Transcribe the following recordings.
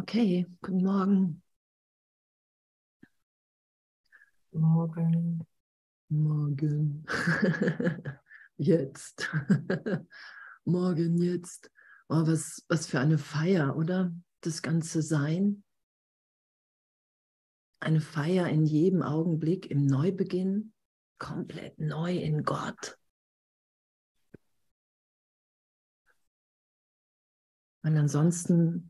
Okay, guten Morgen. Morgen. Morgen. jetzt. Morgen, jetzt. Oh, was, was für eine Feier, oder? Das ganze Sein. Eine Feier in jedem Augenblick im Neubeginn, komplett neu in Gott. Und ansonsten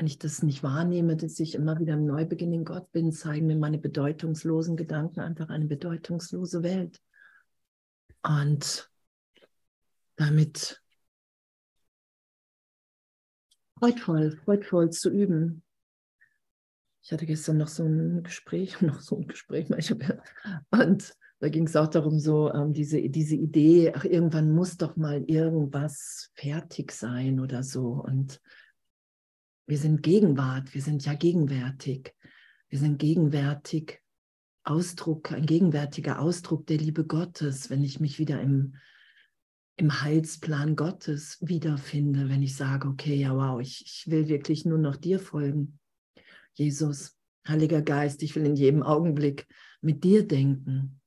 wenn ich das nicht wahrnehme, dass ich immer wieder im Neubeginn in Gott bin, zeigen mir meine bedeutungslosen Gedanken einfach eine bedeutungslose Welt. Und damit freudvoll, freudvoll zu üben. Ich hatte gestern noch so ein Gespräch, noch so ein Gespräch, und da ging es auch darum, so ähm, diese, diese Idee, ach, irgendwann muss doch mal irgendwas fertig sein oder so. Und wir sind Gegenwart, wir sind ja gegenwärtig. Wir sind gegenwärtig Ausdruck, ein gegenwärtiger Ausdruck der Liebe Gottes, wenn ich mich wieder im, im Heilsplan Gottes wiederfinde, wenn ich sage, okay, ja, wow, ich, ich will wirklich nur noch dir folgen. Jesus, Heiliger Geist, ich will in jedem Augenblick mit dir denken,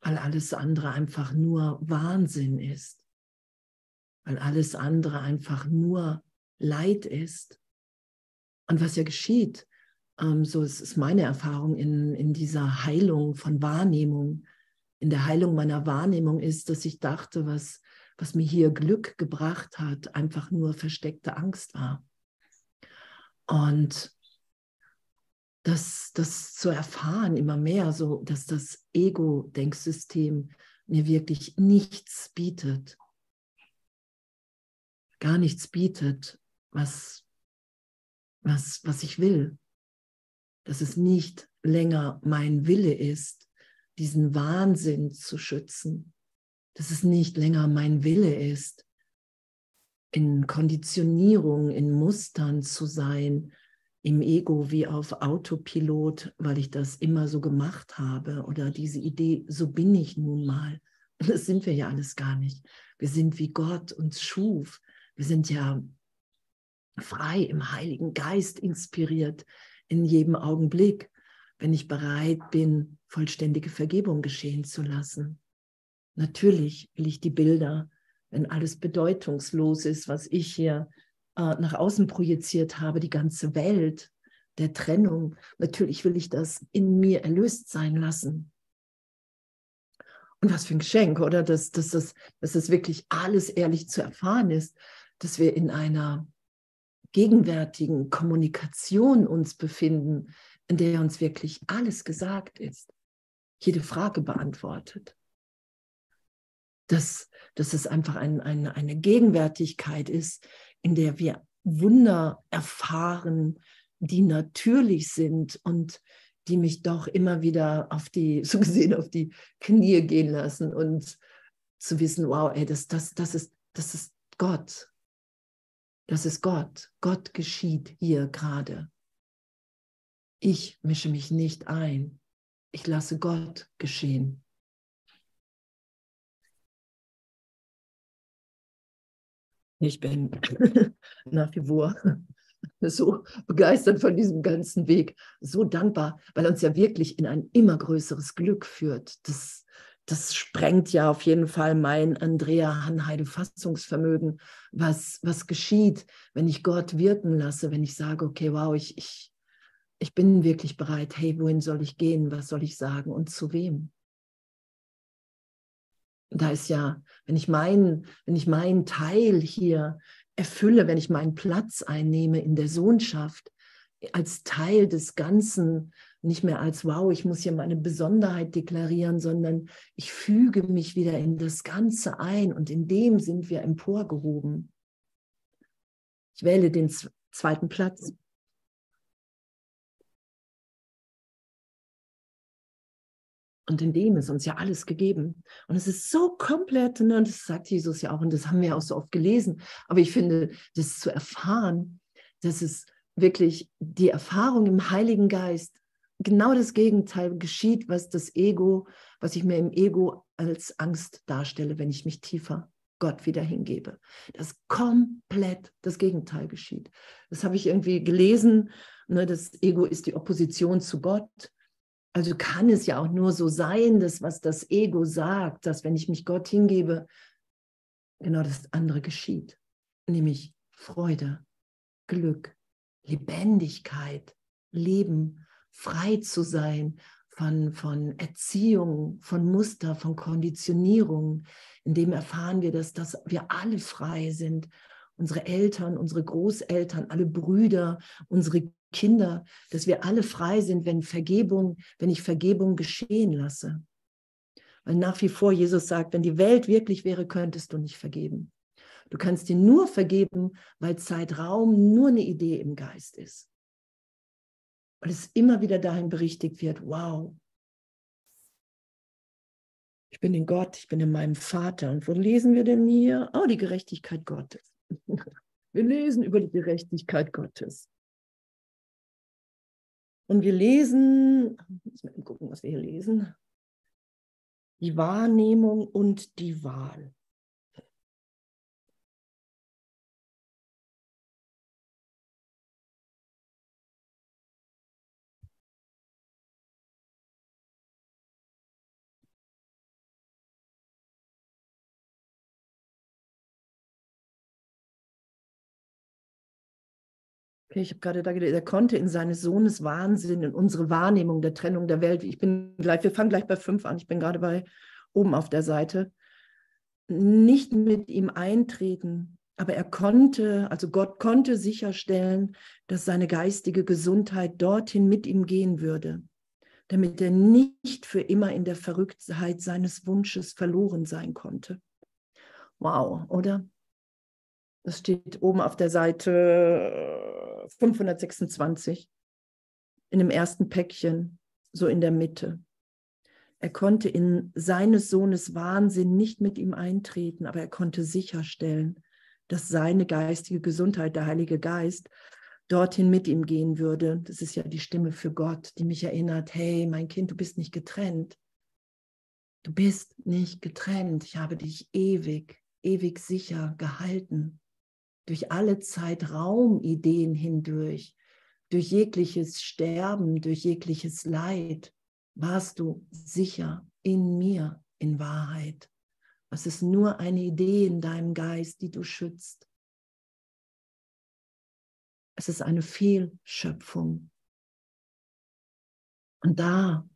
weil alles andere einfach nur Wahnsinn ist, weil alles andere einfach nur Leid ist. Und was ja geschieht, ähm, so ist, ist meine Erfahrung in, in dieser Heilung von Wahrnehmung, in der Heilung meiner Wahrnehmung ist, dass ich dachte, was, was mir hier Glück gebracht hat, einfach nur versteckte Angst war. Und das, das zu erfahren immer mehr, so dass das Ego-Denksystem mir wirklich nichts bietet, gar nichts bietet, was, was, was ich will. Dass es nicht länger mein Wille ist, diesen Wahnsinn zu schützen. Dass es nicht länger mein Wille ist, in Konditionierung, in Mustern zu sein, im Ego wie auf Autopilot, weil ich das immer so gemacht habe oder diese Idee, so bin ich nun mal. Das sind wir ja alles gar nicht. Wir sind wie Gott uns schuf. Wir sind ja frei im Heiligen Geist inspiriert in jedem Augenblick, wenn ich bereit bin, vollständige Vergebung geschehen zu lassen. Natürlich will ich die Bilder, wenn alles bedeutungslos ist, was ich hier äh, nach außen projiziert habe, die ganze Welt der Trennung, natürlich will ich das in mir erlöst sein lassen. Und was für ein Geschenk, oder? Dass, dass, das, dass das wirklich alles ehrlich zu erfahren ist, dass wir in einer gegenwärtigen Kommunikation uns befinden, in der uns wirklich alles gesagt ist, jede Frage beantwortet. Dass, dass es einfach ein, ein, eine Gegenwärtigkeit ist, in der wir Wunder erfahren, die natürlich sind und die mich doch immer wieder auf die, so gesehen, auf die Knie gehen lassen und zu wissen, wow, ey, das, das, das, ist, das ist Gott. Das ist Gott. Gott geschieht hier gerade. Ich mische mich nicht ein. Ich lasse Gott geschehen. Ich bin nach wie vor so begeistert von diesem ganzen Weg, so dankbar, weil uns ja wirklich in ein immer größeres Glück führt. Das, das sprengt ja auf jeden Fall mein Andrea Hanheide Fassungsvermögen, was, was geschieht, wenn ich Gott wirken lasse, wenn ich sage, okay, wow, ich, ich, ich bin wirklich bereit, hey, wohin soll ich gehen, was soll ich sagen? Und zu wem? Da ist ja, wenn ich meinen, wenn ich meinen Teil hier erfülle, wenn ich meinen Platz einnehme in der Sohnschaft, als Teil des Ganzen, nicht mehr als, wow, ich muss hier meine Besonderheit deklarieren, sondern ich füge mich wieder in das Ganze ein und in dem sind wir emporgehoben. Ich wähle den zweiten Platz. Und in dem ist uns ja alles gegeben. Und es ist so komplett, ne, und das sagt Jesus ja auch, und das haben wir auch so oft gelesen. Aber ich finde, das zu erfahren, dass es wirklich die Erfahrung im Heiligen Geist genau das Gegenteil geschieht, was das Ego, was ich mir im Ego als Angst darstelle, wenn ich mich tiefer Gott wieder hingebe. Dass komplett das Gegenteil geschieht. Das habe ich irgendwie gelesen. Ne, das Ego ist die Opposition zu Gott. Also kann es ja auch nur so sein, dass was das Ego sagt, dass wenn ich mich Gott hingebe, genau das andere geschieht. Nämlich Freude, Glück, Lebendigkeit, Leben, frei zu sein von, von Erziehung, von Muster, von Konditionierung. In dem erfahren wir, dass, dass wir alle frei sind. Unsere Eltern, unsere Großeltern, alle Brüder, unsere Kinder, dass wir alle frei sind, wenn Vergebung, wenn ich Vergebung geschehen lasse. Weil nach wie vor Jesus sagt, wenn die Welt wirklich wäre, könntest du nicht vergeben. Du kannst dir nur vergeben, weil Zeitraum nur eine Idee im Geist ist weil es immer wieder dahin berichtigt wird, wow, ich bin in Gott, ich bin in meinem Vater. Und wo lesen wir denn hier? Oh, die Gerechtigkeit Gottes. Wir lesen über die Gerechtigkeit Gottes. Und wir lesen, müssen wir gucken, was wir hier lesen. Die Wahrnehmung und die Wahl. Okay, ich habe gerade da gedacht, er konnte in seines Sohnes Wahnsinn, in unsere Wahrnehmung der Trennung der Welt, ich bin gleich, wir fangen gleich bei fünf an, ich bin gerade bei oben auf der Seite, nicht mit ihm eintreten, aber er konnte, also Gott konnte sicherstellen, dass seine geistige Gesundheit dorthin mit ihm gehen würde, damit er nicht für immer in der Verrücktheit seines Wunsches verloren sein konnte. Wow, oder? Das steht oben auf der Seite 526 äh, in dem ersten Päckchen, so in der Mitte. Er konnte in seines Sohnes Wahnsinn nicht mit ihm eintreten, aber er konnte sicherstellen, dass seine geistige Gesundheit, der Heilige Geist, dorthin mit ihm gehen würde. Das ist ja die Stimme für Gott, die mich erinnert, hey, mein Kind, du bist nicht getrennt. Du bist nicht getrennt. Ich habe dich ewig, ewig sicher gehalten durch alle Zeitraumideen hindurch, durch jegliches Sterben, durch jegliches Leid, warst du sicher in mir in Wahrheit. Es ist nur eine Idee in deinem Geist, die du schützt. Es ist eine Fehlschöpfung. Und da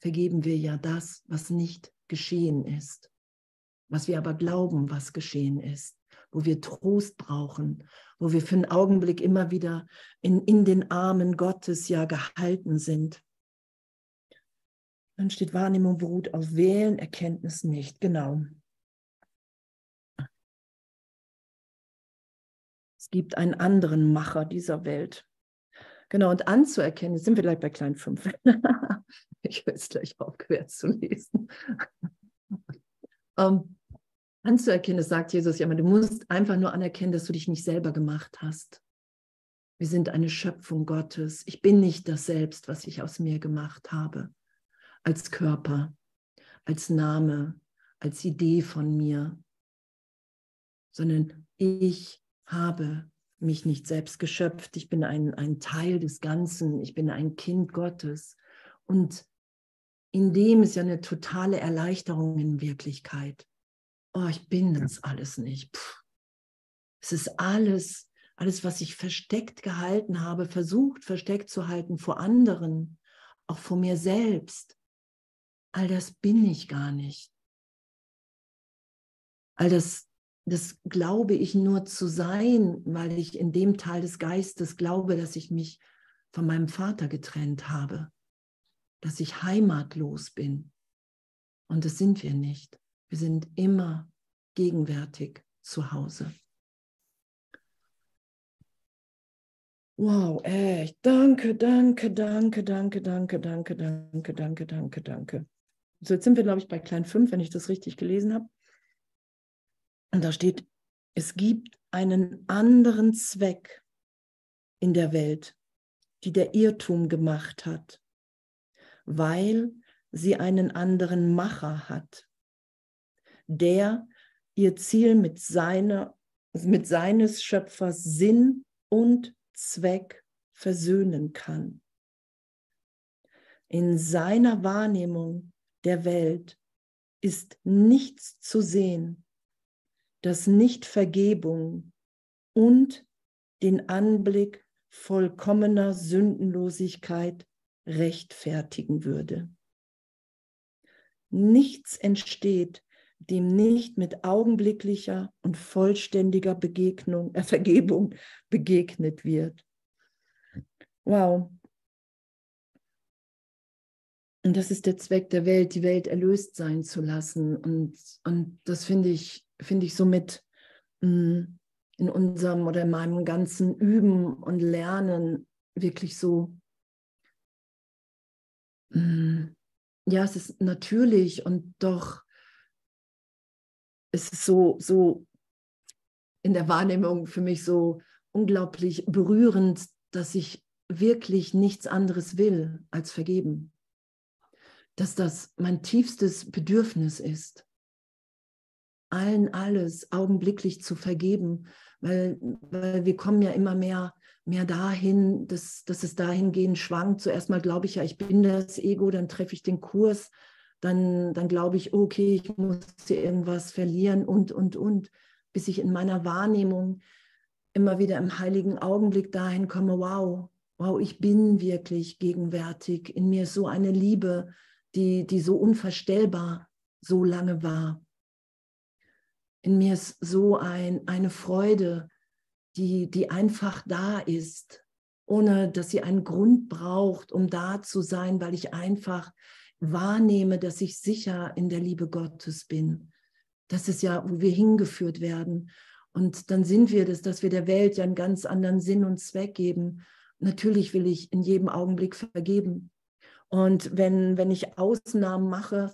vergeben wir ja das, was nicht geschehen ist, was wir aber glauben, was geschehen ist wo wir Trost brauchen, wo wir für einen Augenblick immer wieder in, in den Armen Gottes ja gehalten sind. Dann steht Wahrnehmung beruht auf Wählen, Erkenntnis nicht. Genau. Es gibt einen anderen Macher dieser Welt. Genau, und anzuerkennen, jetzt sind wir gleich bei Klein 5. ich höre jetzt gleich auf, quer zu lesen. um, ähm, anzuerkennen, das sagt Jesus ja immer, du musst einfach nur anerkennen, dass du dich nicht selber gemacht hast. Wir sind eine Schöpfung Gottes. Ich bin nicht das Selbst, was ich aus mir gemacht habe, als Körper, als Name, als Idee von mir, sondern ich habe mich nicht selbst geschöpft. Ich bin ein, ein Teil des Ganzen. Ich bin ein Kind Gottes. Und in dem ist ja eine totale Erleichterung in Wirklichkeit oh, ich bin das alles nicht. Puh. Es ist alles, alles, was ich versteckt gehalten habe, versucht versteckt zu halten vor anderen, auch vor mir selbst. All das bin ich gar nicht. All das, das glaube ich nur zu sein, weil ich in dem Teil des Geistes glaube, dass ich mich von meinem Vater getrennt habe, dass ich heimatlos bin. Und das sind wir nicht. Wir sind immer gegenwärtig zu Hause. Wow, echt. Danke, danke, danke, danke, danke, danke, danke, danke, danke, danke. So, jetzt sind wir, glaube ich, bei Klein 5, wenn ich das richtig gelesen habe. Und da steht, es gibt einen anderen Zweck in der Welt, die der Irrtum gemacht hat, weil sie einen anderen Macher hat der ihr Ziel mit, seiner, mit seines Schöpfers Sinn und Zweck versöhnen kann. In seiner Wahrnehmung der Welt ist nichts zu sehen, das nicht Vergebung und den Anblick vollkommener Sündenlosigkeit rechtfertigen würde. Nichts entsteht, dem nicht mit augenblicklicher und vollständiger Begegnung, äh, Vergebung begegnet wird. Wow. Und das ist der Zweck der Welt, die Welt erlöst sein zu lassen. Und, und das finde ich, finde ich somit mh, mm, in unserem oder in meinem ganzen Üben und Lernen wirklich so, mh, mm, ja, es ist natürlich und doch es ist so, so in der Wahrnehmung für mich so unglaublich berührend, dass ich wirklich nichts anderes will als vergeben. Dass das mein tiefstes Bedürfnis ist, allen alles augenblicklich zu vergeben, weil, weil wir kommen ja immer mehr, mehr dahin, dass, dass es dahingehend schwankt. Zuerst mal glaube ich ja, ich bin das Ego, dann treffe ich den Kurs, dann, dann glaube ich, okay, ich muss hier irgendwas verlieren und, und, und, bis ich in meiner Wahrnehmung immer wieder im heiligen Augenblick dahin komme, wow, wow, ich bin wirklich gegenwärtig. In mir ist so eine Liebe, die, die so unvorstellbar so lange war. In mir ist so ein, eine Freude, die, die einfach da ist, ohne dass sie einen Grund braucht, um da zu sein, weil ich einfach wahrnehme, dass ich sicher in der Liebe Gottes bin. Das ist ja, wo wir hingeführt werden. Und dann sind wir das, dass wir der Welt ja einen ganz anderen Sinn und Zweck geben. Natürlich will ich in jedem Augenblick vergeben. Und wenn, wenn ich Ausnahmen mache,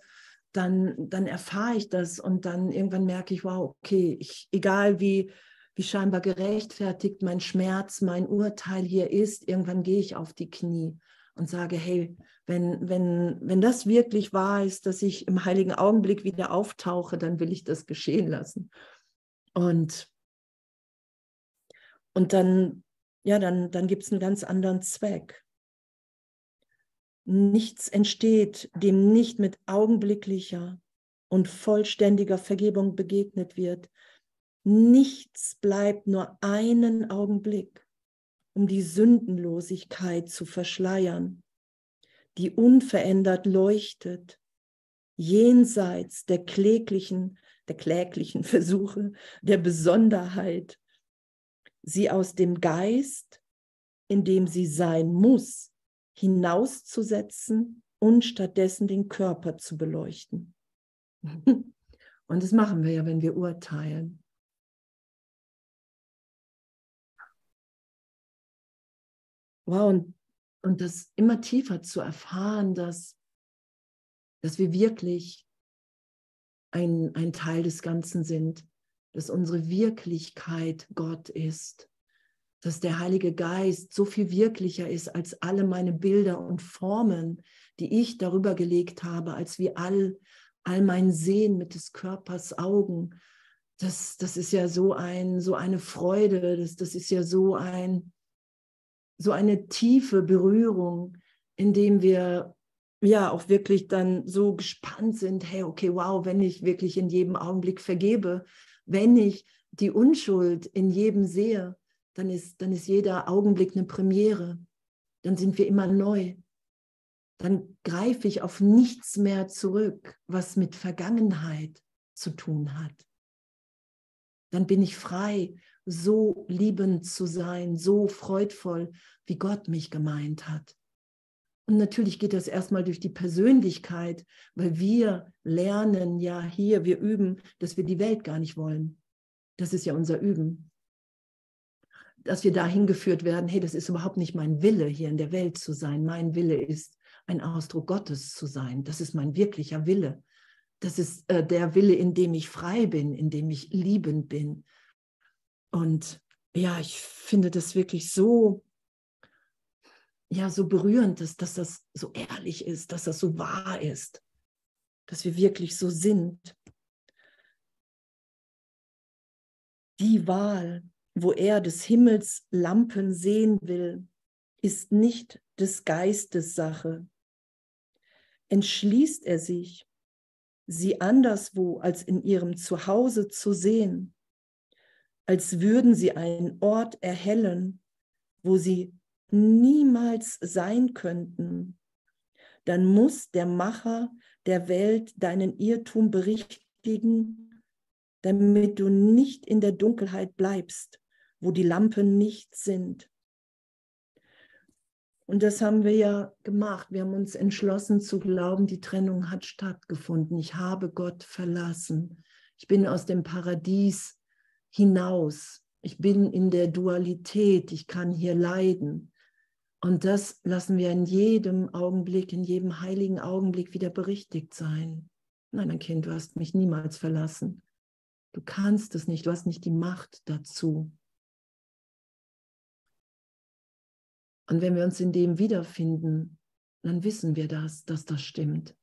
dann, dann erfahre ich das und dann irgendwann merke ich, wow, okay, ich, egal wie, wie scheinbar gerechtfertigt mein Schmerz, mein Urteil hier ist, irgendwann gehe ich auf die Knie und sage, hey, wenn, wenn, wenn das wirklich wahr ist, dass ich im heiligen Augenblick wieder auftauche, dann will ich das geschehen lassen. Und, und dann, ja, dann, dann gibt es einen ganz anderen Zweck. Nichts entsteht, dem nicht mit augenblicklicher und vollständiger Vergebung begegnet wird. Nichts bleibt nur einen Augenblick um die Sündenlosigkeit zu verschleiern, die unverändert leuchtet, jenseits der kläglichen, der kläglichen Versuche der Besonderheit, sie aus dem Geist, in dem sie sein muss, hinauszusetzen und stattdessen den Körper zu beleuchten. Und das machen wir ja, wenn wir urteilen. Wow, und, und das immer tiefer zu erfahren, dass, dass wir wirklich ein, ein Teil des Ganzen sind, dass unsere Wirklichkeit Gott ist, dass der Heilige Geist so viel wirklicher ist als alle meine Bilder und Formen, die ich darüber gelegt habe, als wie all, all mein Sehen mit des Körpers Augen. Das, das ist ja so, ein, so eine Freude, das, das ist ja so ein, so eine tiefe Berührung, indem wir ja auch wirklich dann so gespannt sind, hey, okay, wow, wenn ich wirklich in jedem Augenblick vergebe, wenn ich die Unschuld in jedem sehe, dann ist, dann ist jeder Augenblick eine Premiere. Dann sind wir immer neu. Dann greife ich auf nichts mehr zurück, was mit Vergangenheit zu tun hat. Dann bin ich frei so liebend zu sein, so freudvoll, wie Gott mich gemeint hat. Und natürlich geht das erstmal durch die Persönlichkeit, weil wir lernen ja hier, wir üben, dass wir die Welt gar nicht wollen. Das ist ja unser Üben. Dass wir dahin geführt werden, hey, das ist überhaupt nicht mein Wille, hier in der Welt zu sein. Mein Wille ist, ein Ausdruck Gottes zu sein. Das ist mein wirklicher Wille. Das ist äh, der Wille, in dem ich frei bin, in dem ich liebend bin, und ja, ich finde das wirklich so, ja, so berührend, dass, dass das so ehrlich ist, dass das so wahr ist, dass wir wirklich so sind. Die Wahl, wo er des Himmels Lampen sehen will, ist nicht des Geistes Sache. Entschließt er sich, sie anderswo als in ihrem Zuhause zu sehen, als würden sie einen Ort erhellen, wo sie niemals sein könnten, dann muss der Macher der Welt deinen Irrtum berichtigen, damit du nicht in der Dunkelheit bleibst, wo die Lampen nicht sind. Und das haben wir ja gemacht. Wir haben uns entschlossen zu glauben, die Trennung hat stattgefunden. Ich habe Gott verlassen. Ich bin aus dem Paradies hinaus. Ich bin in der Dualität. Ich kann hier leiden. Und das lassen wir in jedem Augenblick, in jedem heiligen Augenblick wieder berichtigt sein. Nein, mein Kind, du hast mich niemals verlassen. Du kannst es nicht. Du hast nicht die Macht dazu. Und wenn wir uns in dem wiederfinden, dann wissen wir das, dass das stimmt.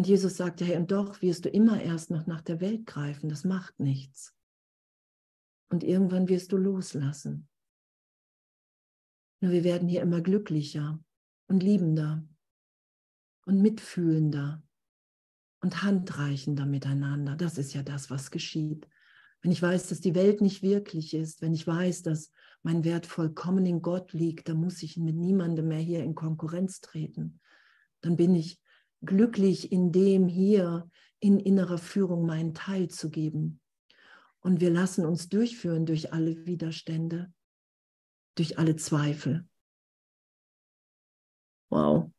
Und Jesus sagte, hey, und doch wirst du immer erst noch nach der Welt greifen, das macht nichts. Und irgendwann wirst du loslassen. Nur wir werden hier immer glücklicher und liebender und mitfühlender und handreichender miteinander. Das ist ja das, was geschieht. Wenn ich weiß, dass die Welt nicht wirklich ist, wenn ich weiß, dass mein Wert vollkommen in Gott liegt, dann muss ich mit niemandem mehr hier in Konkurrenz treten. Dann bin ich glücklich in dem hier in innerer Führung meinen Teil zu geben. Und wir lassen uns durchführen durch alle Widerstände, durch alle Zweifel. Wow.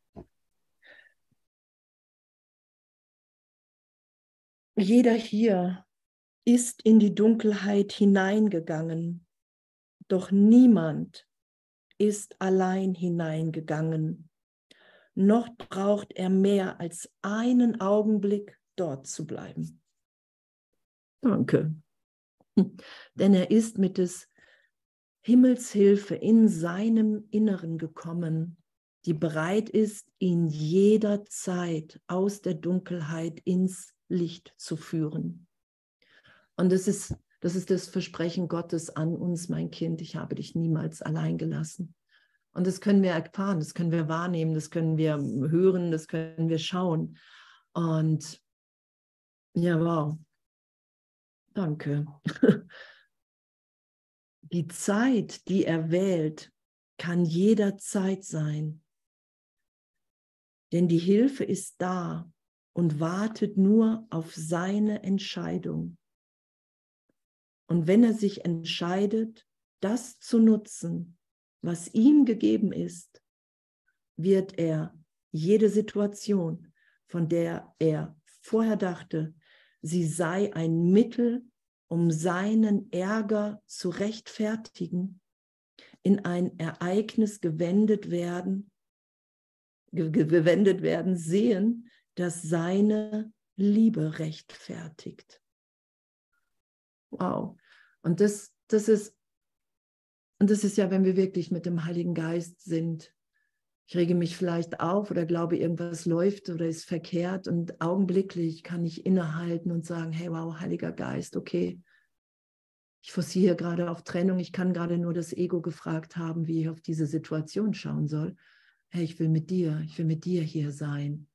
Jeder hier ist in die Dunkelheit hineingegangen, doch niemand ist allein hineingegangen, noch braucht er mehr als einen Augenblick dort zu bleiben. Danke. Denn er ist mit des Himmels Hilfe in seinem Inneren gekommen, die bereit ist, ihn jederzeit aus der Dunkelheit ins Licht zu führen. Und das ist, das ist das Versprechen Gottes an uns, mein Kind, ich habe dich niemals allein gelassen. Und das können wir erfahren, das können wir wahrnehmen, das können wir hören, das können wir schauen. Und ja, wow. Danke. Die Zeit, die er wählt, kann jederzeit sein. Denn die Hilfe ist da und wartet nur auf seine Entscheidung. Und wenn er sich entscheidet, das zu nutzen, was ihm gegeben ist, wird er jede Situation, von der er vorher dachte, sie sei ein Mittel, um seinen Ärger zu rechtfertigen, in ein Ereignis gewendet werden, gewendet werden, sehen, das seine Liebe rechtfertigt. Wow. Und das, das ist, und das ist ja, wenn wir wirklich mit dem Heiligen Geist sind. Ich rege mich vielleicht auf oder glaube, irgendwas läuft oder ist verkehrt und augenblicklich kann ich innehalten und sagen, hey, wow, Heiliger Geist, okay, ich forciere gerade auf Trennung, ich kann gerade nur das Ego gefragt haben, wie ich auf diese Situation schauen soll. Hey, ich will mit dir, ich will mit dir hier sein.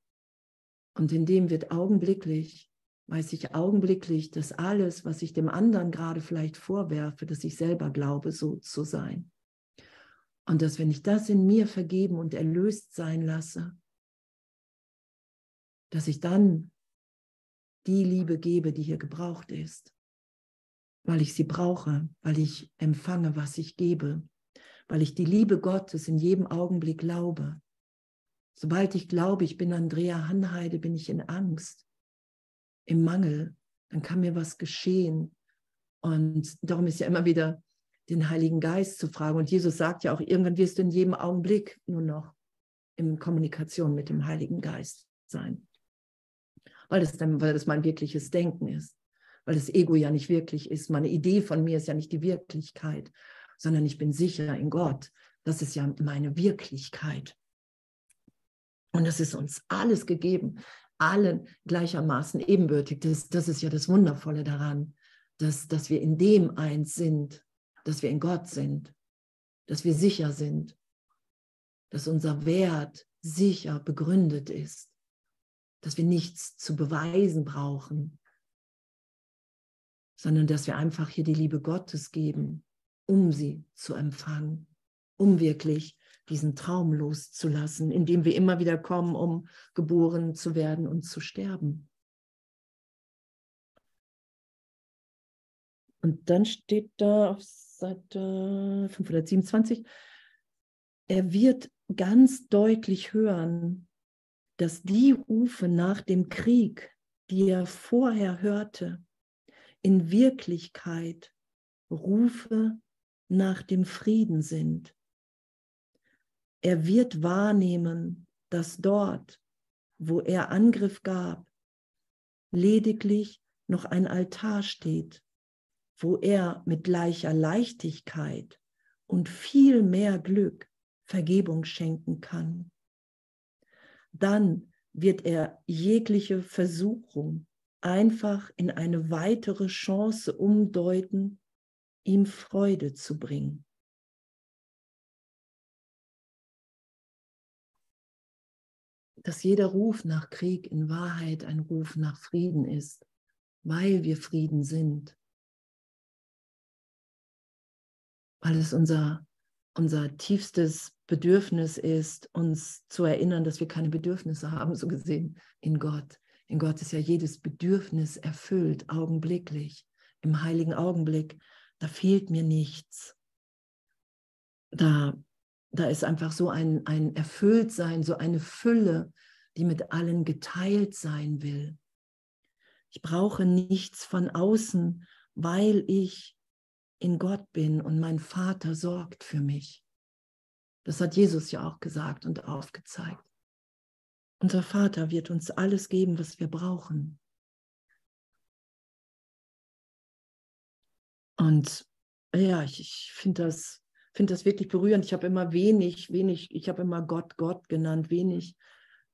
Und in dem wird augenblicklich weiß ich augenblicklich, dass alles, was ich dem anderen gerade vielleicht vorwerfe, dass ich selber glaube, so zu sein. Und dass wenn ich das in mir vergeben und erlöst sein lasse, dass ich dann die Liebe gebe, die hier gebraucht ist, weil ich sie brauche, weil ich empfange, was ich gebe, weil ich die Liebe Gottes in jedem Augenblick glaube. Sobald ich glaube, ich bin Andrea Hanheide, bin ich in Angst im Mangel, dann kann mir was geschehen. Und darum ist ja immer wieder den Heiligen Geist zu fragen. Und Jesus sagt ja auch, irgendwann wirst du in jedem Augenblick nur noch in Kommunikation mit dem Heiligen Geist sein. Weil das, dann, weil das mein wirkliches Denken ist. Weil das Ego ja nicht wirklich ist. Meine Idee von mir ist ja nicht die Wirklichkeit, sondern ich bin sicher in Gott. Das ist ja meine Wirklichkeit. Und das ist uns alles gegeben allen gleichermaßen ebenbürtig. Das, das ist ja das Wundervolle daran. dass, dass wir in dem eins sind, dass wir in Gott sind, dass wir sicher sind, dass unser Wert sicher begründet ist, dass wir nichts zu beweisen brauchen, sondern dass wir einfach hier die Liebe Gottes geben, um sie zu empfangen, um wirklich diesen Traum loszulassen, in dem wir immer wieder kommen, um geboren zu werden und zu sterben. Und dann steht da auf Seite 527, er wird ganz deutlich hören, dass die Rufe nach dem Krieg, die er vorher hörte, in Wirklichkeit Rufe nach dem Frieden sind. Er wird wahrnehmen, dass dort, wo er Angriff gab, lediglich noch ein Altar steht, wo er mit gleicher Leichtigkeit und viel mehr Glück Vergebung schenken kann. Dann wird er jegliche Versuchung einfach in eine weitere Chance umdeuten, ihm Freude zu bringen. Dass jeder Ruf nach Krieg in Wahrheit ein Ruf nach Frieden ist, weil wir Frieden sind, weil es unser, unser tiefstes Bedürfnis ist, uns zu erinnern, dass wir keine Bedürfnisse haben, so gesehen in Gott. In Gott ist ja jedes Bedürfnis erfüllt, augenblicklich, im heiligen Augenblick. Da fehlt mir nichts. Da, da ist einfach so ein, ein Erfülltsein, so eine Fülle, die mit allen geteilt sein will. Ich brauche nichts von außen, weil ich in Gott bin und mein Vater sorgt für mich. Das hat Jesus ja auch gesagt und aufgezeigt. Unser Vater wird uns alles geben, was wir brauchen. Und ja, ich, ich finde das, find das wirklich berührend. Ich habe immer wenig, wenig, ich habe immer Gott, Gott genannt, wenig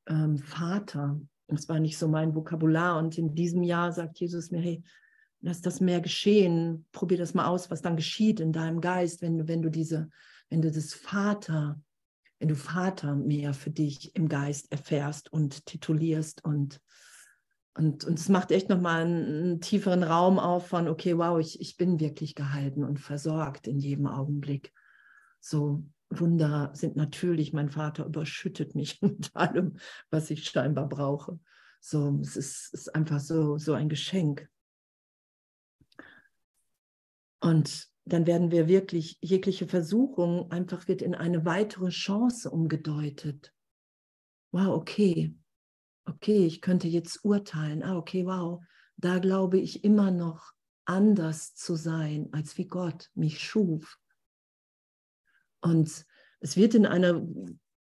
ähm, Vater. Das war nicht so mein Vokabular. Und in diesem Jahr sagt Jesus mir, hey, lass das mehr geschehen. Probier das mal aus, was dann geschieht in deinem Geist, wenn du, wenn du diese, wenn du das Vater, wenn du Vater mehr für dich im Geist erfährst und titulierst und und, und es macht echt nochmal einen, einen tieferen Raum auf von, okay, wow, ich, ich bin wirklich gehalten und versorgt in jedem Augenblick. So Wunder sind natürlich, mein Vater überschüttet mich mit allem, was ich scheinbar brauche. So, es ist, ist einfach so, so ein Geschenk. Und dann werden wir wirklich, jegliche Versuchung einfach wird in eine weitere Chance umgedeutet. Wow, okay, okay, ich könnte jetzt urteilen. Ah, okay, wow, da glaube ich immer noch anders zu sein, als wie Gott mich schuf. Und es wird in einer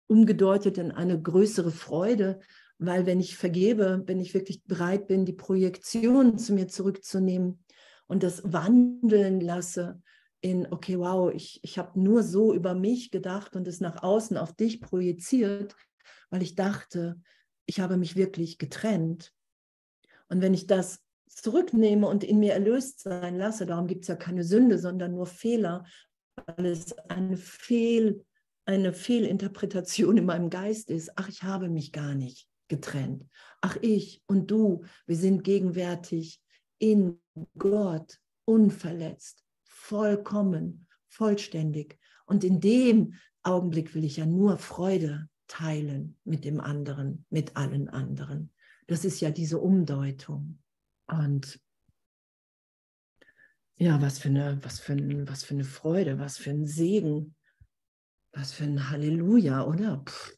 umgedeutet in eine größere Freude, weil wenn ich vergebe, wenn ich wirklich bereit bin, die Projektion zu mir zurückzunehmen, und das wandeln lasse in, okay, wow, ich, ich habe nur so über mich gedacht und es nach außen auf dich projiziert, weil ich dachte, ich habe mich wirklich getrennt. Und wenn ich das zurücknehme und in mir erlöst sein lasse, darum gibt es ja keine Sünde, sondern nur Fehler, weil es eine, Fehl, eine Fehlinterpretation in meinem Geist ist. Ach, ich habe mich gar nicht getrennt. Ach, ich und du, wir sind gegenwärtig in Gott unverletzt, vollkommen, vollständig. Und in dem Augenblick will ich ja nur Freude teilen mit dem anderen, mit allen anderen. Das ist ja diese Umdeutung. Und ja, was für eine, was für, ein, was für eine Freude, was für ein Segen, was für ein Halleluja, oder? Pff.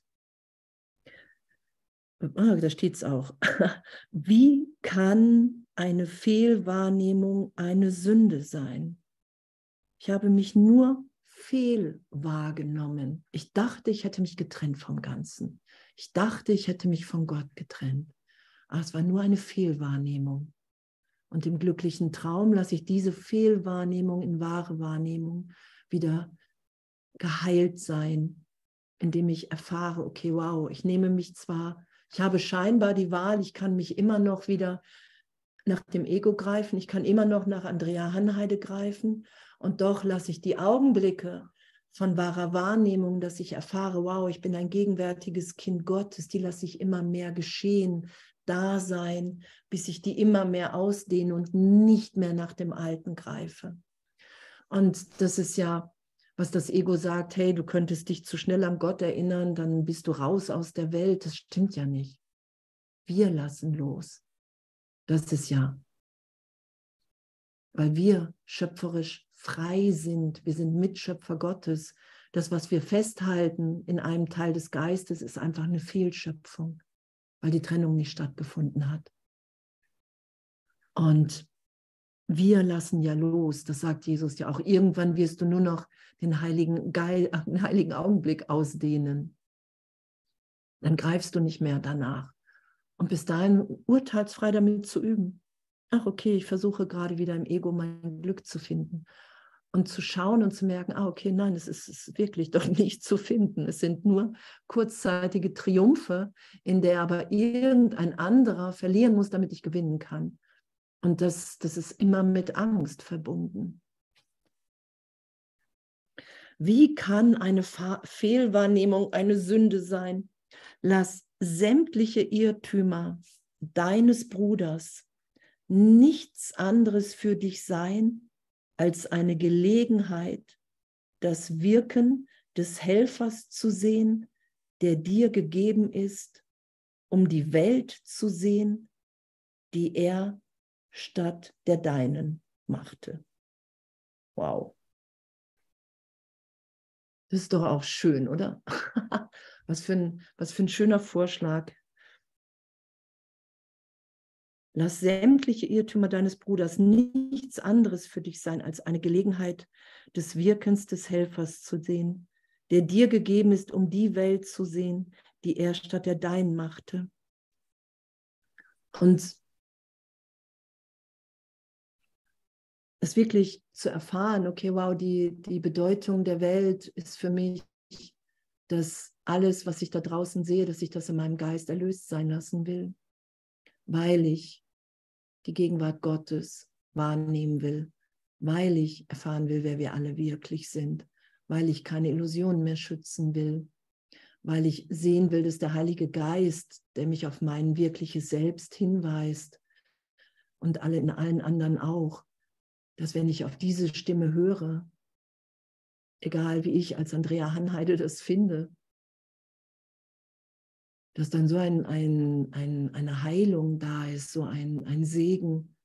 Ah, da steht es auch. Wie kann eine Fehlwahrnehmung eine Sünde sein? Ich habe mich nur fehl wahrgenommen. Ich dachte, ich hätte mich getrennt vom Ganzen. Ich dachte, ich hätte mich von Gott getrennt. Aber es war nur eine Fehlwahrnehmung. Und im glücklichen Traum lasse ich diese Fehlwahrnehmung in wahre Wahrnehmung wieder geheilt sein, indem ich erfahre, okay, wow, ich nehme mich zwar ich habe scheinbar die Wahl, ich kann mich immer noch wieder nach dem Ego greifen, ich kann immer noch nach Andrea Hanheide greifen. Und doch lasse ich die Augenblicke von wahrer Wahrnehmung, dass ich erfahre, wow, ich bin ein gegenwärtiges Kind Gottes, die lasse ich immer mehr geschehen, da sein, bis ich die immer mehr ausdehne und nicht mehr nach dem Alten greife. Und das ist ja, was das Ego sagt, hey, du könntest dich zu schnell an Gott erinnern, dann bist du raus aus der Welt. Das stimmt ja nicht. Wir lassen los. Das ist ja, weil wir schöpferisch frei sind. Wir sind Mitschöpfer Gottes. Das, was wir festhalten in einem Teil des Geistes, ist einfach eine Fehlschöpfung, weil die Trennung nicht stattgefunden hat. Und wir lassen ja los, das sagt Jesus ja auch. Irgendwann wirst du nur noch den heiligen, Geil, den heiligen Augenblick ausdehnen. Dann greifst du nicht mehr danach. Und bis dahin urteilsfrei damit zu üben. Ach, okay, ich versuche gerade wieder im Ego mein Glück zu finden. Und zu schauen und zu merken, ah, okay, nein, es ist, ist wirklich doch nicht zu finden. Es sind nur kurzzeitige Triumphe, in der aber irgendein anderer verlieren muss, damit ich gewinnen kann. Und das, das ist immer mit Angst verbunden. Wie kann eine Fehlwahrnehmung eine Sünde sein? Lass sämtliche Irrtümer deines Bruders nichts anderes für dich sein als eine Gelegenheit, das Wirken des Helfers zu sehen, der dir gegeben ist, um die Welt zu sehen, die er statt der deinen machte. Wow. Das ist doch auch schön, oder? was, für ein, was für ein schöner Vorschlag. Lass sämtliche Irrtümer deines Bruders nichts anderes für dich sein, als eine Gelegenheit des Wirkens des Helfers zu sehen, der dir gegeben ist, um die Welt zu sehen, die er statt der deinen machte. Und es wirklich zu erfahren, okay, wow, die, die Bedeutung der Welt ist für mich, dass alles, was ich da draußen sehe, dass ich das in meinem Geist erlöst sein lassen will, weil ich die Gegenwart Gottes wahrnehmen will, weil ich erfahren will, wer wir alle wirklich sind, weil ich keine Illusionen mehr schützen will, weil ich sehen will, dass der Heilige Geist, der mich auf mein wirkliches Selbst hinweist und alle in allen anderen auch, dass wenn ich auf diese Stimme höre, egal wie ich als Andrea Hanheide das finde, dass dann so ein, ein, ein, eine Heilung da ist, so ein, ein Segen,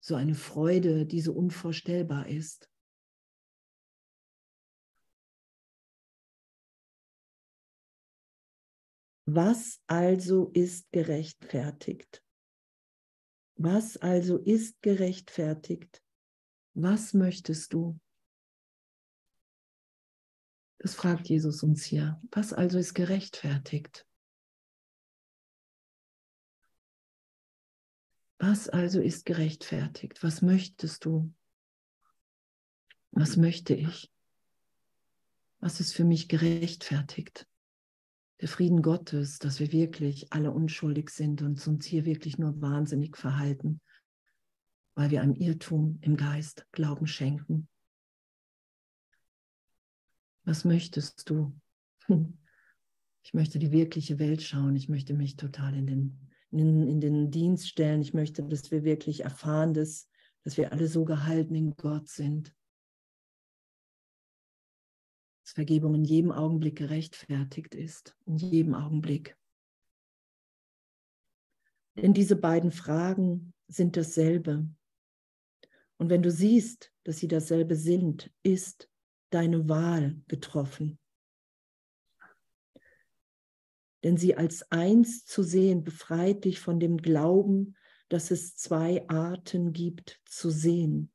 so eine Freude, die so unvorstellbar ist. Was also ist gerechtfertigt? Was also ist gerechtfertigt? Was möchtest du? Das fragt Jesus uns hier. Was also ist gerechtfertigt? Was also ist gerechtfertigt? Was möchtest du? Was möchte ich? Was ist für mich gerechtfertigt? Der Frieden Gottes, dass wir wirklich alle unschuldig sind und uns hier wirklich nur wahnsinnig verhalten weil wir einem Irrtum im Geist Glauben schenken. Was möchtest du? Ich möchte die wirkliche Welt schauen. Ich möchte mich total in den, in, in den Dienst stellen. Ich möchte, dass wir wirklich erfahren, dass, dass wir alle so gehalten in Gott sind. Dass Vergebung in jedem Augenblick gerechtfertigt ist. In jedem Augenblick. Denn diese beiden Fragen sind dasselbe. Und wenn du siehst, dass sie dasselbe sind, ist deine Wahl getroffen. Denn sie als eins zu sehen, befreit dich von dem Glauben, dass es zwei Arten gibt zu sehen.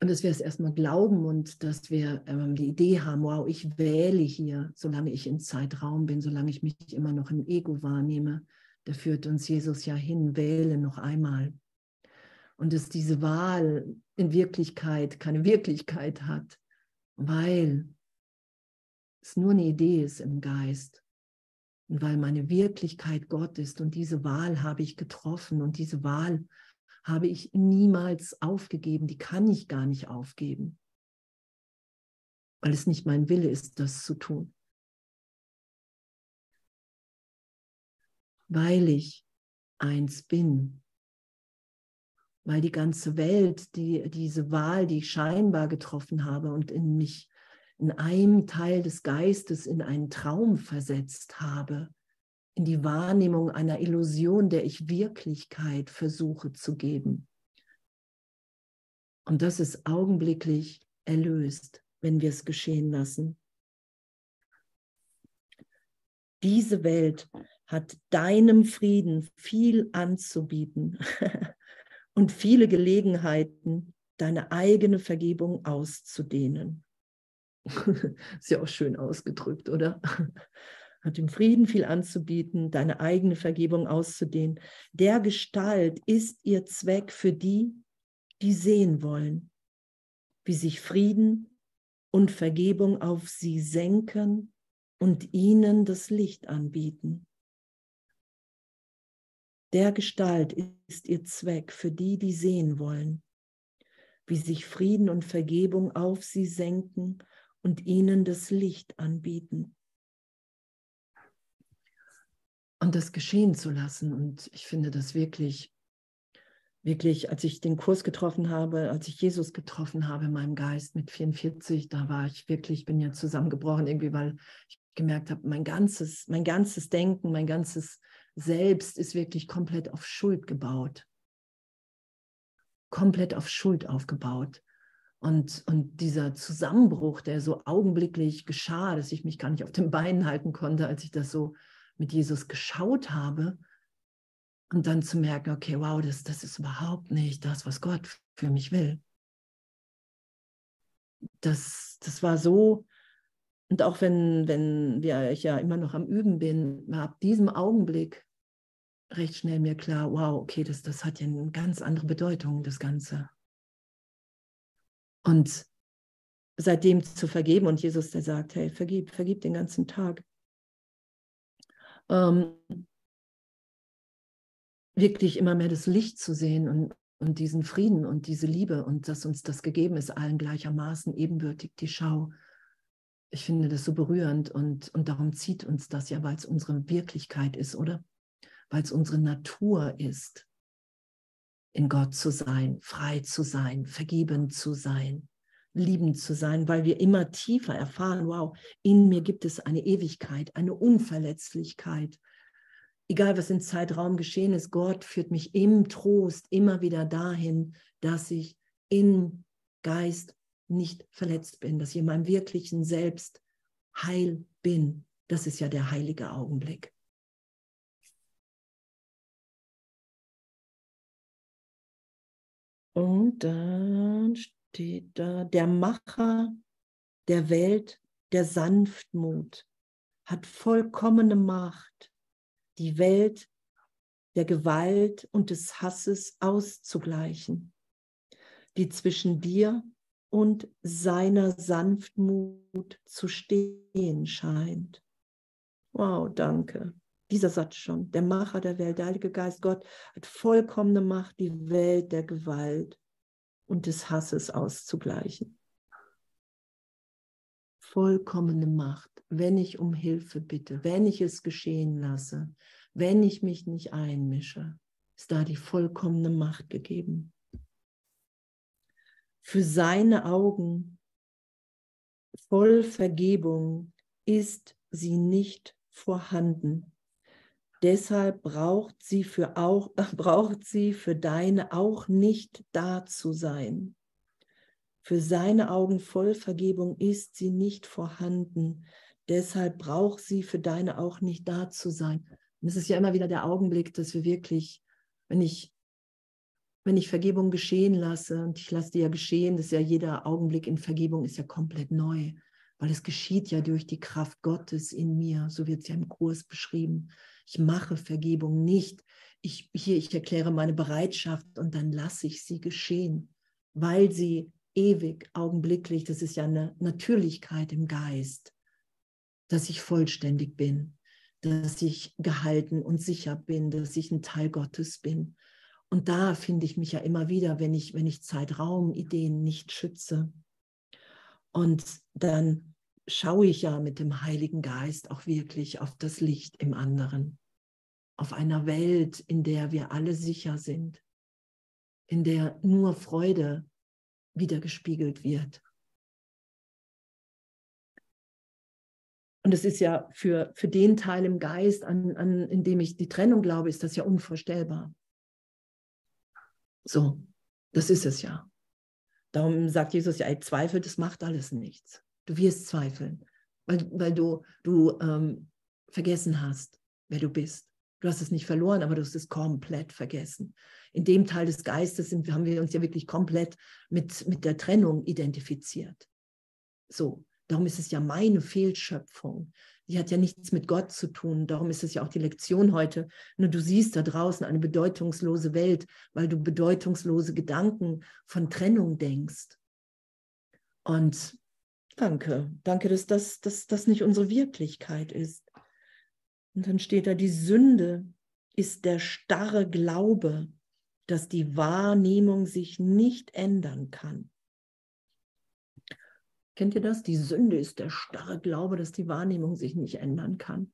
Und dass wir es erstmal glauben und dass wir ähm, die Idee haben, wow, ich wähle hier, solange ich im Zeitraum bin, solange ich mich immer noch im Ego wahrnehme, da führt uns Jesus ja hin, wähle noch einmal. Und dass diese Wahl in Wirklichkeit keine Wirklichkeit hat, weil es nur eine Idee ist im Geist. Und weil meine Wirklichkeit Gott ist und diese Wahl habe ich getroffen und diese Wahl habe ich niemals aufgegeben, die kann ich gar nicht aufgeben, weil es nicht mein Wille ist, das zu tun. Weil ich eins bin, weil die ganze Welt, die, diese Wahl, die ich scheinbar getroffen habe und in mich in einem Teil des Geistes in einen Traum versetzt habe, in die Wahrnehmung einer Illusion, der ich Wirklichkeit versuche zu geben. Und das ist augenblicklich erlöst, wenn wir es geschehen lassen. Diese Welt hat deinem Frieden viel anzubieten und viele Gelegenheiten, deine eigene Vergebung auszudehnen. Ist ja auch schön ausgedrückt, oder? Hat dem Frieden viel anzubieten, deine eigene Vergebung auszudehnen. Der Gestalt ist ihr Zweck für die, die sehen wollen, wie sich Frieden und Vergebung auf sie senken und ihnen das Licht anbieten. Der Gestalt ist ihr Zweck für die, die sehen wollen, wie sich Frieden und Vergebung auf sie senken und ihnen das Licht anbieten. Und das geschehen zu lassen. Und ich finde das wirklich, wirklich, als ich den Kurs getroffen habe, als ich Jesus getroffen habe in meinem Geist mit 44, da war ich wirklich, bin ja zusammengebrochen irgendwie, weil ich gemerkt habe, mein ganzes, mein ganzes Denken, mein ganzes Selbst ist wirklich komplett auf Schuld gebaut. Komplett auf Schuld aufgebaut. Und, und dieser Zusammenbruch, der so augenblicklich geschah, dass ich mich gar nicht auf den Beinen halten konnte, als ich das so mit Jesus geschaut habe. Und dann zu merken, okay, wow, das, das ist überhaupt nicht das, was Gott für mich will. Das, das war so, und auch wenn, wenn wir, ich ja immer noch am Üben bin, ab diesem Augenblick recht schnell mir klar, wow, okay, das, das hat ja eine ganz andere Bedeutung, das Ganze. Und seitdem zu vergeben und Jesus, der sagt, hey, vergib, vergib den ganzen Tag. Ähm, wirklich immer mehr das Licht zu sehen und, und diesen Frieden und diese Liebe und dass uns das gegeben ist, allen gleichermaßen ebenbürtig die Schau. Ich finde das so berührend und, und darum zieht uns das ja, weil es unsere Wirklichkeit ist, oder? Weil es unsere Natur ist in Gott zu sein, frei zu sein, vergeben zu sein, liebend zu sein, weil wir immer tiefer erfahren, wow, in mir gibt es eine Ewigkeit, eine Unverletzlichkeit. Egal, was im Zeitraum geschehen ist, Gott führt mich im Trost immer wieder dahin, dass ich im Geist nicht verletzt bin, dass ich in meinem wirklichen Selbst heil bin. Das ist ja der heilige Augenblick. Und dann steht da, der Macher der Welt, der Sanftmut, hat vollkommene Macht, die Welt der Gewalt und des Hasses auszugleichen, die zwischen dir und seiner Sanftmut zu stehen scheint. Wow, danke dieser Satz schon, der Macher der Welt, der Heilige Geist, Gott hat vollkommene Macht, die Welt der Gewalt und des Hasses auszugleichen. Vollkommene Macht, wenn ich um Hilfe bitte, wenn ich es geschehen lasse, wenn ich mich nicht einmische, ist da die vollkommene Macht gegeben. Für seine Augen voll Vergebung ist sie nicht vorhanden. Deshalb braucht sie für auch braucht sie für deine auch nicht da zu sein. Für seine Augen voll Vergebung ist sie nicht vorhanden. Deshalb braucht sie für deine auch nicht da zu sein. Und es ist ja immer wieder der Augenblick, dass wir wirklich, wenn ich wenn ich Vergebung geschehen lasse, und ich lasse die ja geschehen, das ist ja jeder Augenblick in Vergebung ist ja komplett neu, weil es geschieht ja durch die Kraft Gottes in mir, so wird es ja im Kurs beschrieben. Ich mache Vergebung nicht. Ich, hier, ich erkläre meine Bereitschaft und dann lasse ich sie geschehen, weil sie ewig, augenblicklich, das ist ja eine Natürlichkeit im Geist, dass ich vollständig bin, dass ich gehalten und sicher bin, dass ich ein Teil Gottes bin. Und da finde ich mich ja immer wieder, wenn ich, wenn ich Zeitraumideen nicht schütze. Und dann schaue ich ja mit dem Heiligen Geist auch wirklich auf das Licht im anderen, auf einer Welt, in der wir alle sicher sind, in der nur Freude wiedergespiegelt wird. Und es ist ja für, für den Teil im Geist, an, an, in dem ich die Trennung glaube, ist das ja unvorstellbar. So, das ist es ja. Darum sagt Jesus ja, ey, Zweifel, das macht alles nichts. Du wirst zweifeln, weil, weil du, du ähm, vergessen hast, wer du bist. Du hast es nicht verloren, aber du hast es komplett vergessen. In dem Teil des Geistes sind, haben wir uns ja wirklich komplett mit, mit der Trennung identifiziert. So, Darum ist es ja meine Fehlschöpfung. Die hat ja nichts mit Gott zu tun. Darum ist es ja auch die Lektion heute. Nur du siehst da draußen eine bedeutungslose Welt, weil du bedeutungslose Gedanken von Trennung denkst. Und danke, danke, dass das, dass das nicht unsere Wirklichkeit ist. Und dann steht da, die Sünde ist der starre Glaube, dass die Wahrnehmung sich nicht ändern kann. Kennt ihr das? Die Sünde ist der starre Glaube, dass die Wahrnehmung sich nicht ändern kann.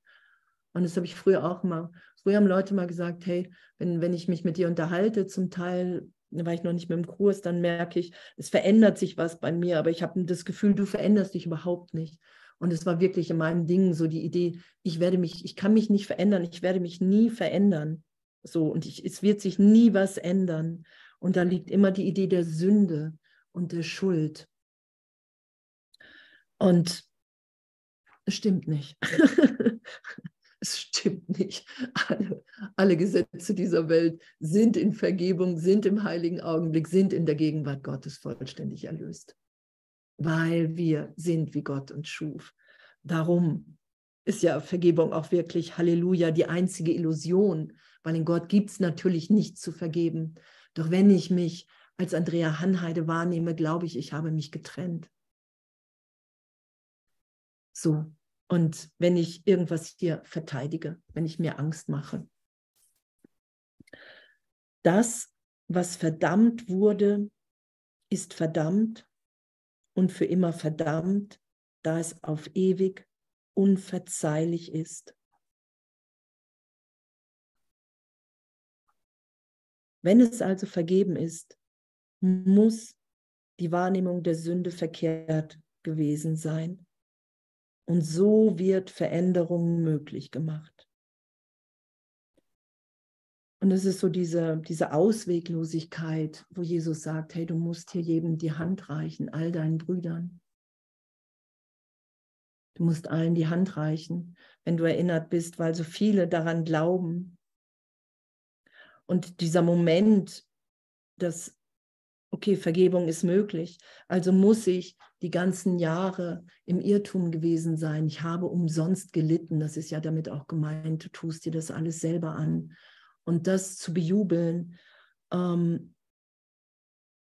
Und das habe ich früher auch mal, früher haben Leute mal gesagt, hey, wenn, wenn ich mich mit dir unterhalte, zum Teil, war ich noch nicht mit dem Kurs, dann merke ich, es verändert sich was bei mir, aber ich habe das Gefühl, du veränderst dich überhaupt nicht. Und es war wirklich in meinem Ding so die Idee, ich werde mich, ich kann mich nicht verändern, ich werde mich nie verändern. So, und ich, es wird sich nie was ändern. Und da liegt immer die Idee der Sünde und der Schuld. Und es stimmt nicht. es stimmt nicht. Alle, alle, Gesetze dieser Welt sind in Vergebung, sind im heiligen Augenblick, sind in der Gegenwart Gottes vollständig erlöst. Weil wir sind, wie Gott uns schuf. Darum ist ja Vergebung auch wirklich, Halleluja, die einzige Illusion, weil in Gott gibt es natürlich nichts zu vergeben. Doch wenn ich mich als Andrea Hanheide wahrnehme, glaube ich, ich habe mich getrennt. So. Und wenn ich irgendwas hier verteidige, wenn ich mir Angst mache. Das, was verdammt wurde, ist verdammt und für immer verdammt, da es auf ewig unverzeihlich ist. Wenn es also vergeben ist, muss die Wahrnehmung der Sünde verkehrt gewesen sein. Und so wird Veränderung möglich gemacht. Und es ist so diese, diese Ausweglosigkeit, wo Jesus sagt, hey, du musst hier jedem die Hand reichen, all deinen Brüdern. Du musst allen die Hand reichen, wenn du erinnert bist, weil so viele daran glauben. Und dieser Moment, dass okay, Vergebung ist möglich. Also muss ich die ganzen Jahre im Irrtum gewesen sein. Ich habe umsonst gelitten. Das ist ja damit auch gemeint. Du tust dir das alles selber an. Und das zu bejubeln, ähm,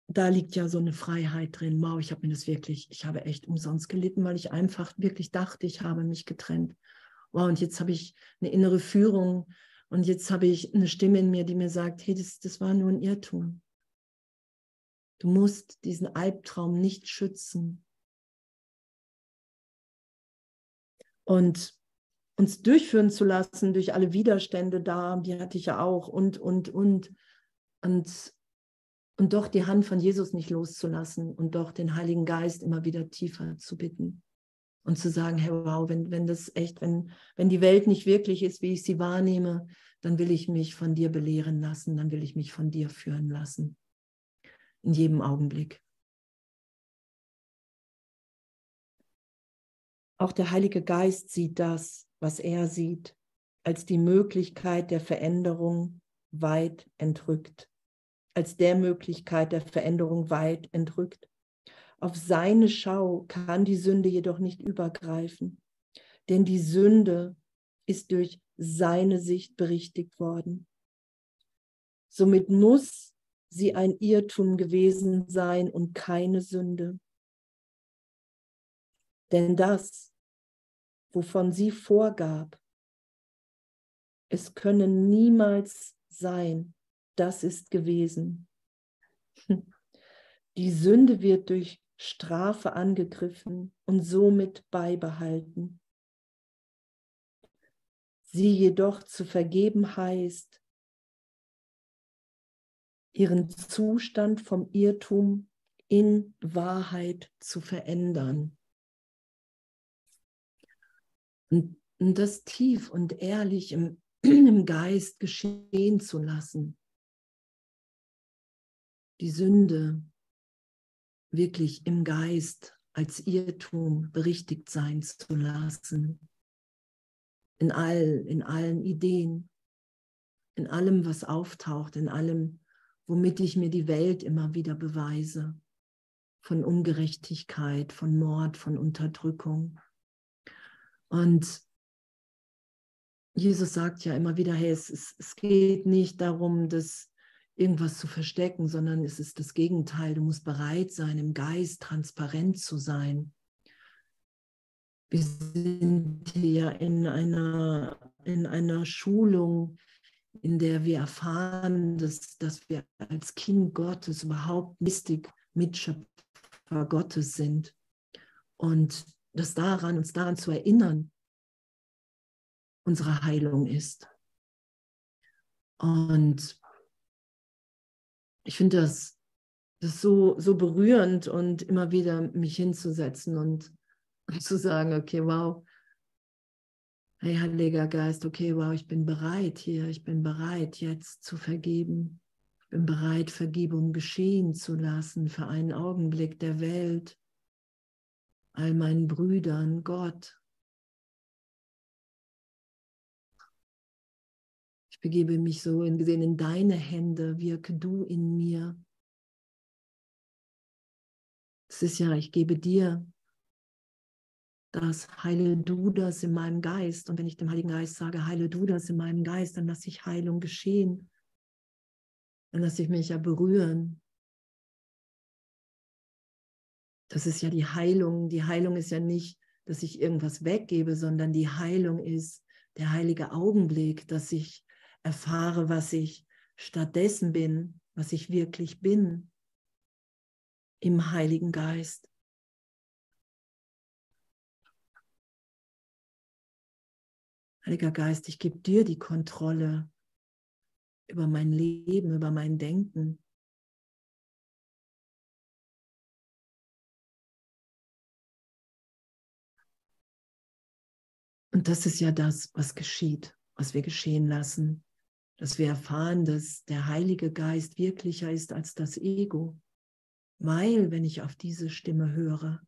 da liegt ja so eine Freiheit drin. Wow, ich habe mir das wirklich, ich habe echt umsonst gelitten, weil ich einfach wirklich dachte, ich habe mich getrennt. Wow, und jetzt habe ich eine innere Führung und jetzt habe ich eine Stimme in mir, die mir sagt, hey, das, das war nur ein Irrtum. Du musst diesen Albtraum nicht schützen. Und uns durchführen zu lassen durch alle Widerstände da, die hatte ich ja auch, und, und, und. Und, und doch die Hand von Jesus nicht loszulassen und doch den Heiligen Geist immer wieder tiefer zu bitten und zu sagen, hey, wow, wenn, wenn das echt, wenn, wenn die Welt nicht wirklich ist, wie ich sie wahrnehme, dann will ich mich von dir belehren lassen, dann will ich mich von dir führen lassen in jedem Augenblick. Auch der Heilige Geist sieht das, was er sieht, als die Möglichkeit der Veränderung weit entrückt, als der Möglichkeit der Veränderung weit entrückt. Auf seine Schau kann die Sünde jedoch nicht übergreifen, denn die Sünde ist durch seine Sicht berichtigt worden. Somit muss sie ein Irrtum gewesen sein und keine Sünde. Denn das, wovon sie vorgab, es könne niemals sein, das ist gewesen. Die Sünde wird durch Strafe angegriffen und somit beibehalten. Sie jedoch zu vergeben heißt, ihren Zustand vom Irrtum in Wahrheit zu verändern. Und, das tief und ehrlich im, im Geist geschehen zu lassen. Die Sünde wirklich im Geist als Irrtum berichtigt sein zu lassen. In, all, in allen Ideen, in allem, was auftaucht, in allem, womit ich mir die Welt immer wieder beweise. Von Ungerechtigkeit, von Mord, von Unterdrückung. Und Jesus sagt ja immer wieder, hey, es, es, es geht nicht darum, dass irgendwas zu verstecken, sondern es ist das Gegenteil. Du musst bereit sein, im Geist transparent zu sein. Wir sind hier in einer, in einer Schulung, in der wir erfahren, dass, dass wir als Kind Gottes überhaupt mistig Mitschöpfer Gottes sind. Und das daran, uns daran zu erinnern, unsere Heilung ist. Und ich finde das, das so, so berührend und immer wieder mich hinzusetzen und, und zu sagen, okay, wow, hey Heiliger Geist, okay, wow, ich bin bereit hier, ich bin bereit jetzt zu vergeben. Ich bin bereit, Vergebung geschehen zu lassen für einen Augenblick der Welt, all meinen Brüdern, Gott. begebe mich so in gesehen in deine Hände, wirke du in mir. Es ist ja, ich gebe dir das, heile du das in meinem Geist. Und wenn ich dem Heiligen Geist sage, heile du das in meinem Geist, dann lasse ich Heilung geschehen. Dann lasse ich mich ja berühren. Das ist ja die Heilung. Die Heilung ist ja nicht, dass ich irgendwas weggebe, sondern die Heilung ist der heilige Augenblick, dass ich erfahre, was ich stattdessen bin, was ich wirklich bin im Heiligen Geist. Heiliger Geist, ich gebe dir die Kontrolle über mein Leben, über mein Denken. Und das ist ja das, was geschieht, was wir geschehen lassen dass wir erfahren, dass der Heilige Geist wirklicher ist als das Ego, weil wenn ich auf diese Stimme höre,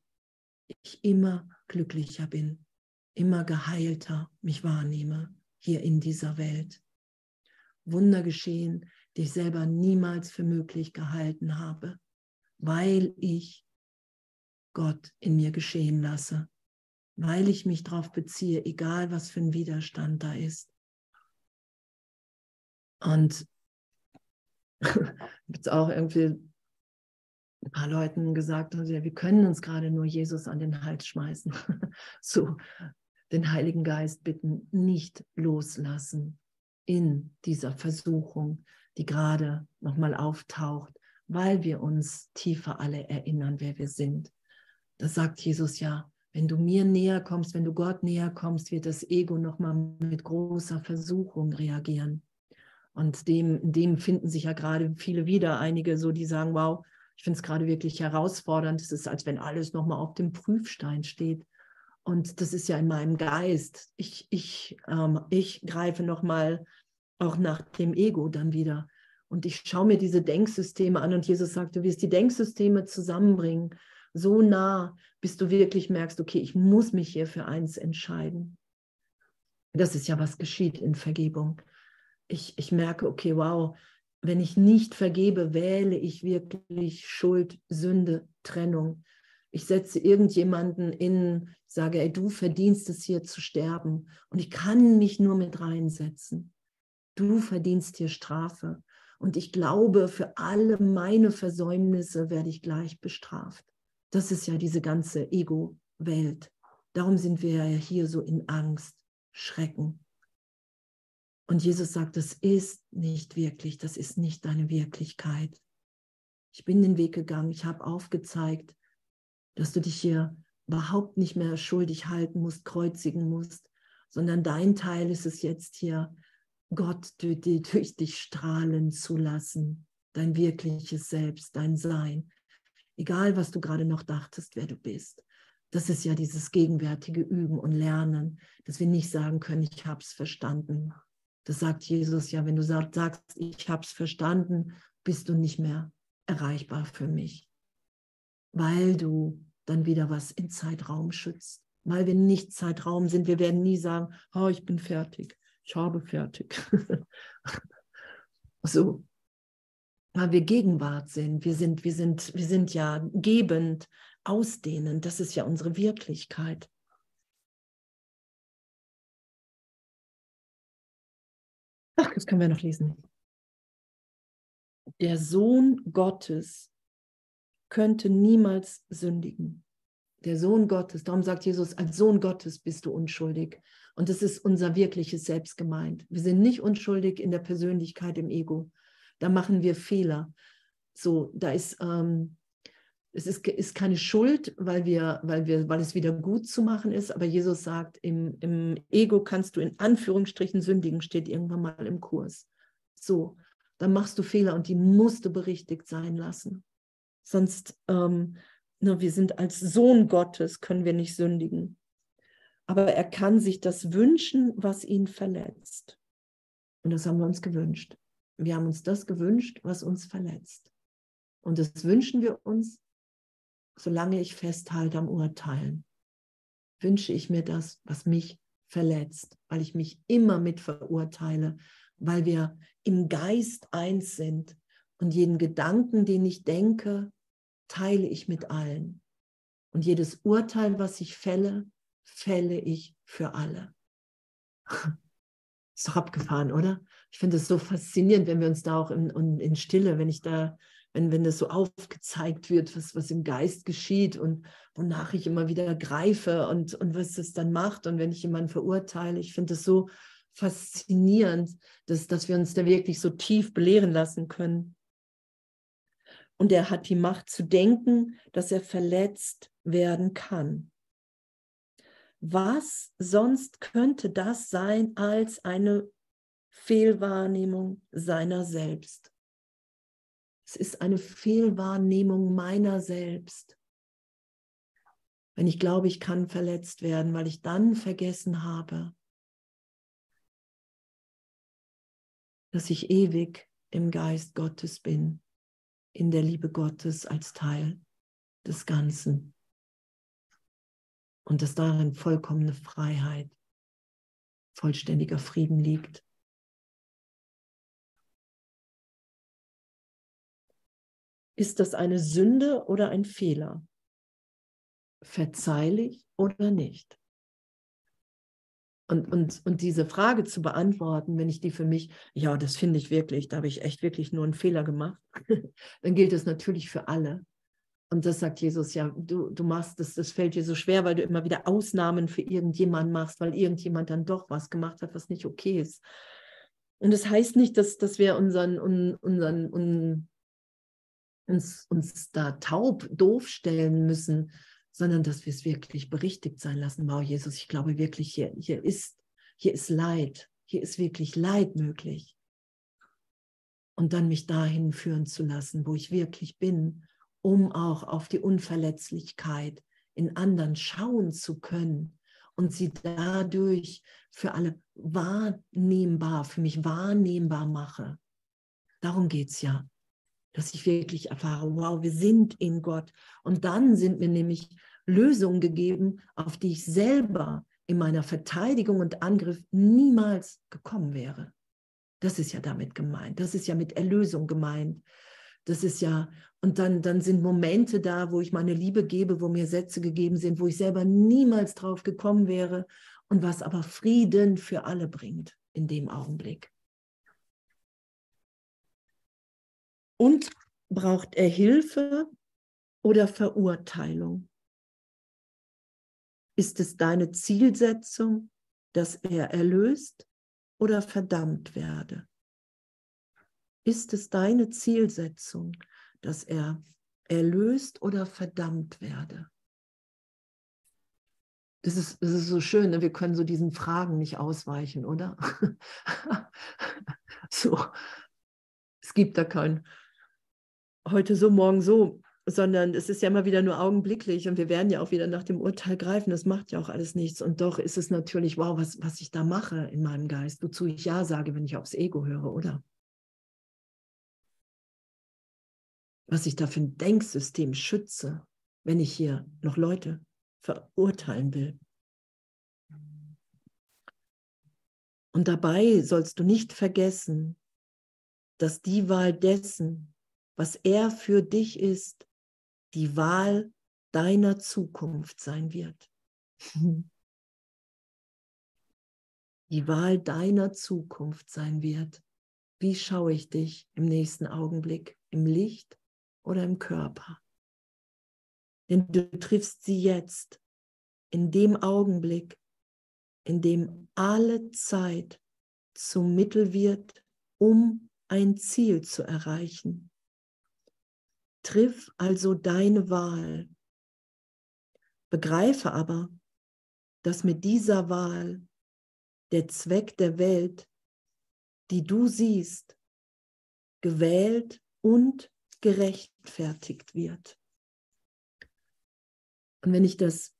ich immer glücklicher bin, immer geheilter mich wahrnehme hier in dieser Welt. Wunder geschehen, die ich selber niemals für möglich gehalten habe, weil ich Gott in mir geschehen lasse, weil ich mich darauf beziehe, egal was für ein Widerstand da ist. Und es auch irgendwie ein paar Leuten gesagt, also, wir können uns gerade nur Jesus an den Hals schmeißen. so den Heiligen Geist bitten, nicht loslassen in dieser Versuchung, die gerade nochmal auftaucht, weil wir uns tiefer alle erinnern, wer wir sind. Das sagt Jesus ja, wenn du mir näher kommst, wenn du Gott näher kommst, wird das Ego nochmal mit großer Versuchung reagieren. Und dem, dem finden sich ja gerade viele wieder, einige so, die sagen, wow, ich finde es gerade wirklich herausfordernd. Es ist, als wenn alles nochmal auf dem Prüfstein steht. Und das ist ja in meinem Geist. Ich, ich, ähm, ich greife nochmal auch nach dem Ego dann wieder. Und ich schaue mir diese Denksysteme an und Jesus sagt, du wirst die Denksysteme zusammenbringen, so nah, bis du wirklich merkst, okay, ich muss mich hier für eins entscheiden. Das ist ja, was geschieht in Vergebung ich, ich merke, okay, wow, wenn ich nicht vergebe, wähle ich wirklich Schuld, Sünde, Trennung. Ich setze irgendjemanden in, sage, ey, du verdienst es hier zu sterben. Und ich kann mich nur mit reinsetzen. Du verdienst hier Strafe. Und ich glaube, für alle meine Versäumnisse werde ich gleich bestraft. Das ist ja diese ganze Ego-Welt. Darum sind wir ja hier so in Angst, Schrecken. Und Jesus sagt, das ist nicht wirklich, das ist nicht deine Wirklichkeit. Ich bin den Weg gegangen, ich habe aufgezeigt, dass du dich hier überhaupt nicht mehr schuldig halten musst, kreuzigen musst, sondern dein Teil ist es jetzt hier, Gott durch dich strahlen zu lassen, dein wirkliches Selbst, dein Sein, egal was du gerade noch dachtest, wer du bist. Das ist ja dieses gegenwärtige Üben und Lernen, dass wir nicht sagen können, ich habe es verstanden. Das sagt Jesus ja, wenn du sagst, ich habe es verstanden, bist du nicht mehr erreichbar für mich, weil du dann wieder was in Zeitraum schützt. Weil wir nicht Zeitraum sind, wir werden nie sagen, oh, ich bin fertig, ich habe fertig. so, weil wir Gegenwart sind, wir sind, wir sind, wir sind ja gebend, ausdehnend, das ist ja unsere Wirklichkeit. Ach, das können wir noch lesen. Der Sohn Gottes könnte niemals sündigen. Der Sohn Gottes, darum sagt Jesus, als Sohn Gottes bist du unschuldig. Und das ist unser wirkliches Selbst gemeint. Wir sind nicht unschuldig in der Persönlichkeit, im Ego. Da machen wir Fehler. So, da ist, ähm, es ist, ist keine Schuld, weil, wir, weil, wir, weil es wieder gut zu machen ist. Aber Jesus sagt, im, im Ego kannst du in Anführungsstrichen sündigen, steht irgendwann mal im Kurs. So, dann machst du Fehler und die musst du berichtigt sein lassen. Sonst, ähm, na, wir sind als Sohn Gottes, können wir nicht sündigen. Aber er kann sich das wünschen, was ihn verletzt. Und das haben wir uns gewünscht. Wir haben uns das gewünscht, was uns verletzt. Und das wünschen wir uns, solange ich festhalte am Urteilen. Wünsche ich mir das, was mich verletzt, weil ich mich immer mit verurteile, weil wir im Geist eins sind und jeden Gedanken, den ich denke, teile ich mit allen. Und jedes Urteil, was ich fälle, fälle ich für alle. Ist doch abgefahren, oder? Ich finde es so faszinierend, wenn wir uns da auch in, in Stille, wenn ich da, wenn, wenn das so aufgezeigt wird, was, was im Geist geschieht und wonach ich immer wieder greife und, und was das dann macht und wenn ich jemanden verurteile. Ich finde es so faszinierend, dass, dass wir uns da wirklich so tief belehren lassen können. Und er hat die Macht zu denken, dass er verletzt werden kann. Was sonst könnte das sein als eine Fehlwahrnehmung seiner selbst? Es ist eine Fehlwahrnehmung meiner selbst. Wenn ich glaube, ich kann verletzt werden, weil ich dann vergessen habe, dass ich ewig im Geist Gottes bin, in der Liebe Gottes als Teil des Ganzen. Und dass darin vollkommene Freiheit, vollständiger Frieden liegt. Ist das eine Sünde oder ein Fehler? Verzeihlich oder nicht? Und, und, und diese Frage zu beantworten, wenn ich die für mich, ja, das finde ich wirklich, da habe ich echt wirklich nur einen Fehler gemacht, dann gilt das natürlich für alle. Und das sagt Jesus, ja, du, du machst das, das fällt dir so schwer, weil du immer wieder Ausnahmen für irgendjemanden machst, weil irgendjemand dann doch was gemacht hat, was nicht okay ist. Und das heißt nicht, dass, dass wir unseren, unseren, unseren uns, uns da taub, doof stellen müssen, sondern dass wir es wirklich berichtigt sein lassen. Wow, Jesus, ich glaube wirklich, hier, hier, ist, hier ist Leid, hier ist wirklich Leid möglich. Und dann mich dahin führen zu lassen, wo ich wirklich bin, um auch auf die Unverletzlichkeit in anderen schauen zu können und sie dadurch für alle wahrnehmbar, für mich wahrnehmbar mache. Darum geht es ja dass ich wirklich erfahre, wow, wir sind in Gott. Und dann sind mir nämlich Lösungen gegeben, auf die ich selber in meiner Verteidigung und Angriff niemals gekommen wäre. Das ist ja damit gemeint. Das ist ja mit Erlösung gemeint. Das ist ja, und dann, dann sind Momente da, wo ich meine Liebe gebe, wo mir Sätze gegeben sind, wo ich selber niemals drauf gekommen wäre und was aber Frieden für alle bringt in dem Augenblick. Und braucht er Hilfe oder Verurteilung? Ist es deine Zielsetzung, dass er erlöst? oder verdammt werde? Ist es deine Zielsetzung, dass er erlöst oder verdammt werde? Das ist, das ist so schön, ne? wir können so diesen Fragen nicht ausweichen, oder? so, es gibt da kein heute so, morgen so, sondern es ist ja immer wieder nur augenblicklich und wir werden ja auch wieder nach dem Urteil greifen. Das macht ja auch alles nichts. Und doch ist es natürlich, wow, was, was ich da mache in meinem Geist, wozu ich Ja sage, wenn ich aufs Ego höre, oder? Was ich da für ein Denksystem schütze, wenn ich hier noch Leute verurteilen will. Und dabei sollst du nicht vergessen, dass die Wahl dessen, was er für dich ist, die Wahl deiner Zukunft sein wird. Die Wahl deiner Zukunft sein wird. Wie schaue ich dich im nächsten Augenblick? Im Licht oder im Körper? Denn du triffst sie jetzt, in dem Augenblick, in dem alle Zeit zum Mittel wird, um ein Ziel zu erreichen. Triff also deine Wahl. Begreife aber, dass mit dieser Wahl der Zweck der Welt, die du siehst, gewählt und gerechtfertigt wird. Und wenn ich das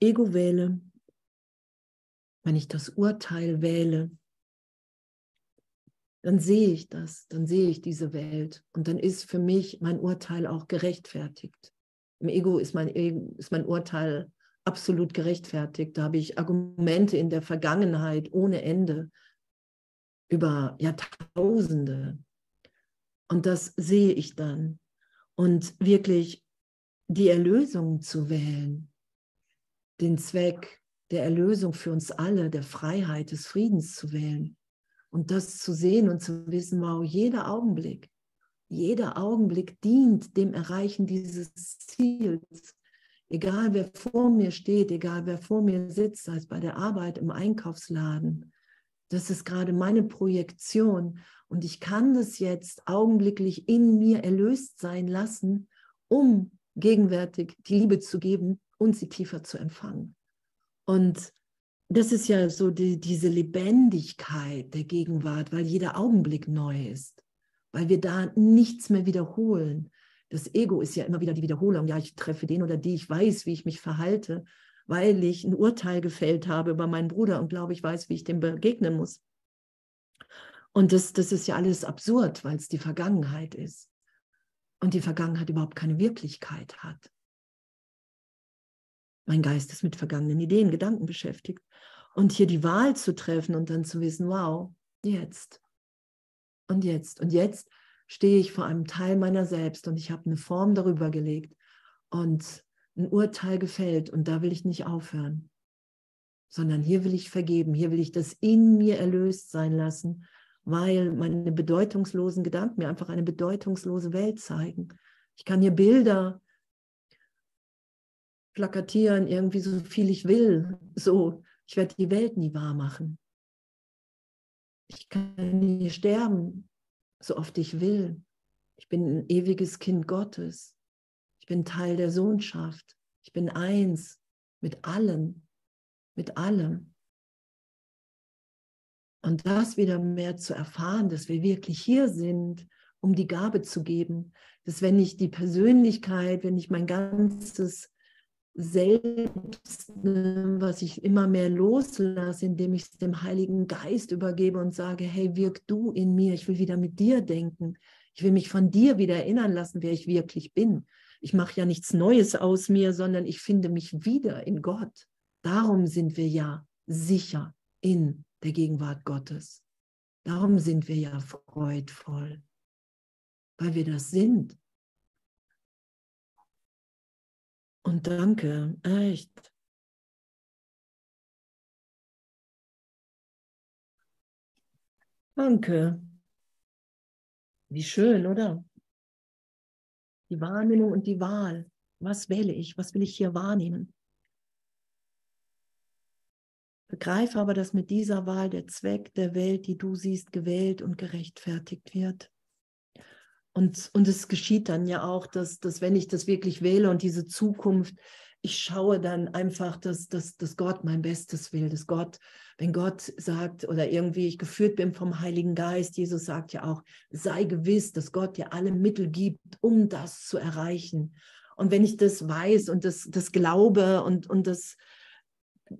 Ego wähle, wenn ich das Urteil wähle, dann sehe ich das, dann sehe ich diese Welt und dann ist für mich mein Urteil auch gerechtfertigt. Im Ego ist mein, ist mein Urteil absolut gerechtfertigt. Da habe ich Argumente in der Vergangenheit ohne Ende über Jahrtausende. Und das sehe ich dann. Und wirklich die Erlösung zu wählen, den Zweck der Erlösung für uns alle, der Freiheit, des Friedens zu wählen und das zu sehen und zu wissen, wow, jeder Augenblick, jeder Augenblick dient dem Erreichen dieses Ziels. Egal wer vor mir steht, egal wer vor mir sitzt, sei es bei der Arbeit, im Einkaufsladen, das ist gerade meine Projektion und ich kann das jetzt augenblicklich in mir erlöst sein lassen, um gegenwärtig die Liebe zu geben und sie tiefer zu empfangen. Und das ist ja so die, diese Lebendigkeit der Gegenwart, weil jeder Augenblick neu ist, weil wir da nichts mehr wiederholen. Das Ego ist ja immer wieder die Wiederholung. Ja, ich treffe den oder die, ich weiß, wie ich mich verhalte, weil ich ein Urteil gefällt habe über meinen Bruder und glaube, ich weiß, wie ich dem begegnen muss. Und das, das ist ja alles absurd, weil es die Vergangenheit ist und die Vergangenheit überhaupt keine Wirklichkeit hat. Mein Geist ist mit vergangenen Ideen, Gedanken beschäftigt. Und hier die Wahl zu treffen und dann zu wissen, wow, jetzt und jetzt und jetzt stehe ich vor einem Teil meiner selbst und ich habe eine Form darüber gelegt und ein Urteil gefällt und da will ich nicht aufhören, sondern hier will ich vergeben, hier will ich das in mir erlöst sein lassen weil meine bedeutungslosen Gedanken mir einfach eine bedeutungslose Welt zeigen. Ich kann hier Bilder plakatieren, irgendwie so viel ich will. So, ich werde die Welt nie wahr machen. Ich kann hier sterben, so oft ich will. Ich bin ein ewiges Kind Gottes. Ich bin Teil der Sohnschaft. Ich bin eins mit allem, mit allem. Und das wieder mehr zu erfahren, dass wir wirklich hier sind, um die Gabe zu geben, dass wenn ich die Persönlichkeit, wenn ich mein ganzes Selbst, was ich immer mehr loslasse, indem ich es dem Heiligen Geist übergebe und sage, hey, wirk du in mir, ich will wieder mit dir denken, ich will mich von dir wieder erinnern lassen, wer ich wirklich bin. Ich mache ja nichts Neues aus mir, sondern ich finde mich wieder in Gott. Darum sind wir ja sicher in der Gegenwart Gottes. Darum sind wir ja freudvoll, weil wir das sind. Und danke, echt. Danke. Wie schön, oder? Die Wahrnehmung und die Wahl. Was wähle ich? Was will ich hier wahrnehmen? Begreife aber, dass mit dieser Wahl der Zweck der Welt, die du siehst, gewählt und gerechtfertigt wird. Und, und es geschieht dann ja auch, dass, dass wenn ich das wirklich wähle und diese Zukunft, ich schaue dann einfach, dass, dass, dass Gott mein Bestes will, dass Gott, wenn Gott sagt oder irgendwie ich geführt bin vom Heiligen Geist, Jesus sagt ja auch, sei gewiss, dass Gott dir alle Mittel gibt, um das zu erreichen. Und wenn ich das weiß und das, das glaube und, und das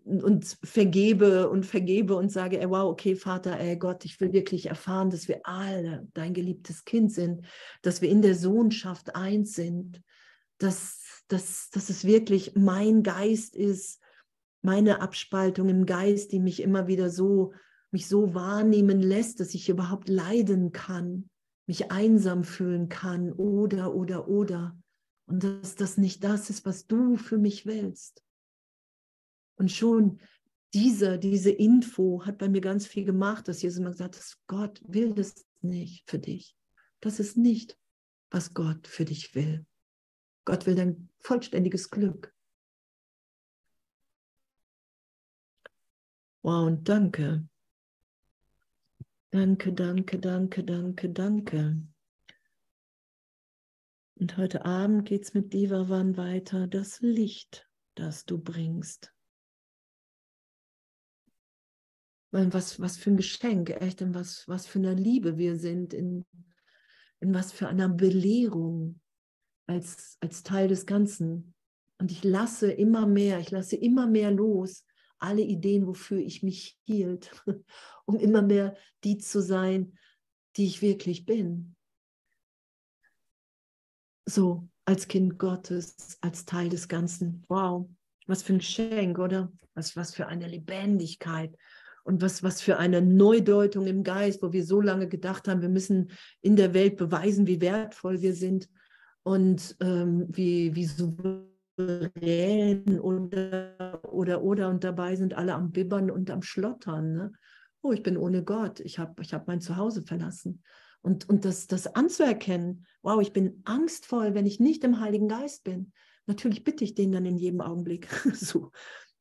und vergebe und vergebe und sage, ey, wow, okay, Vater, ey Gott, ich will wirklich erfahren, dass wir alle dein geliebtes Kind sind, dass wir in der Sohnschaft eins sind, dass, dass, dass es wirklich mein Geist ist, meine Abspaltung im Geist, die mich immer wieder so, mich so wahrnehmen lässt, dass ich überhaupt leiden kann, mich einsam fühlen kann oder, oder, oder. Und dass das nicht das ist, was du für mich willst. Und schon diese, diese Info hat bei mir ganz viel gemacht, dass Jesus immer gesagt hat, Gott will das nicht für dich. Das ist nicht, was Gott für dich will. Gott will dein vollständiges Glück. Wow, und danke. Danke, danke, danke, danke, danke. Und heute Abend geht es mit Divavan weiter, das Licht, das du bringst. Was, was für ein Geschenk, echt, in was, was für eine Liebe wir sind, in, in was für einer Belehrung als, als Teil des Ganzen. Und ich lasse immer mehr, ich lasse immer mehr los, alle Ideen, wofür ich mich hielt, um immer mehr die zu sein, die ich wirklich bin. So, als Kind Gottes, als Teil des Ganzen. Wow, was für ein Geschenk, oder? Was, was für eine Lebendigkeit und was, was für eine Neudeutung im Geist, wo wir so lange gedacht haben, wir müssen in der Welt beweisen, wie wertvoll wir sind und ähm, wie, wie souverän oder, oder, oder. Und dabei sind alle am Bibbern und am Schlottern. Ne? Oh, ich bin ohne Gott, ich habe ich hab mein Zuhause verlassen. Und, und das, das anzuerkennen, wow, ich bin angstvoll, wenn ich nicht im Heiligen Geist bin. Natürlich bitte ich den dann in jedem Augenblick so.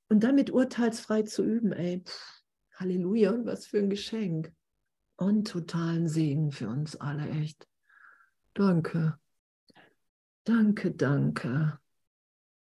Und damit urteilsfrei zu üben, ey, pff, Halleluja, was für ein Geschenk. Und totalen Segen für uns alle, echt. Danke. Danke, danke.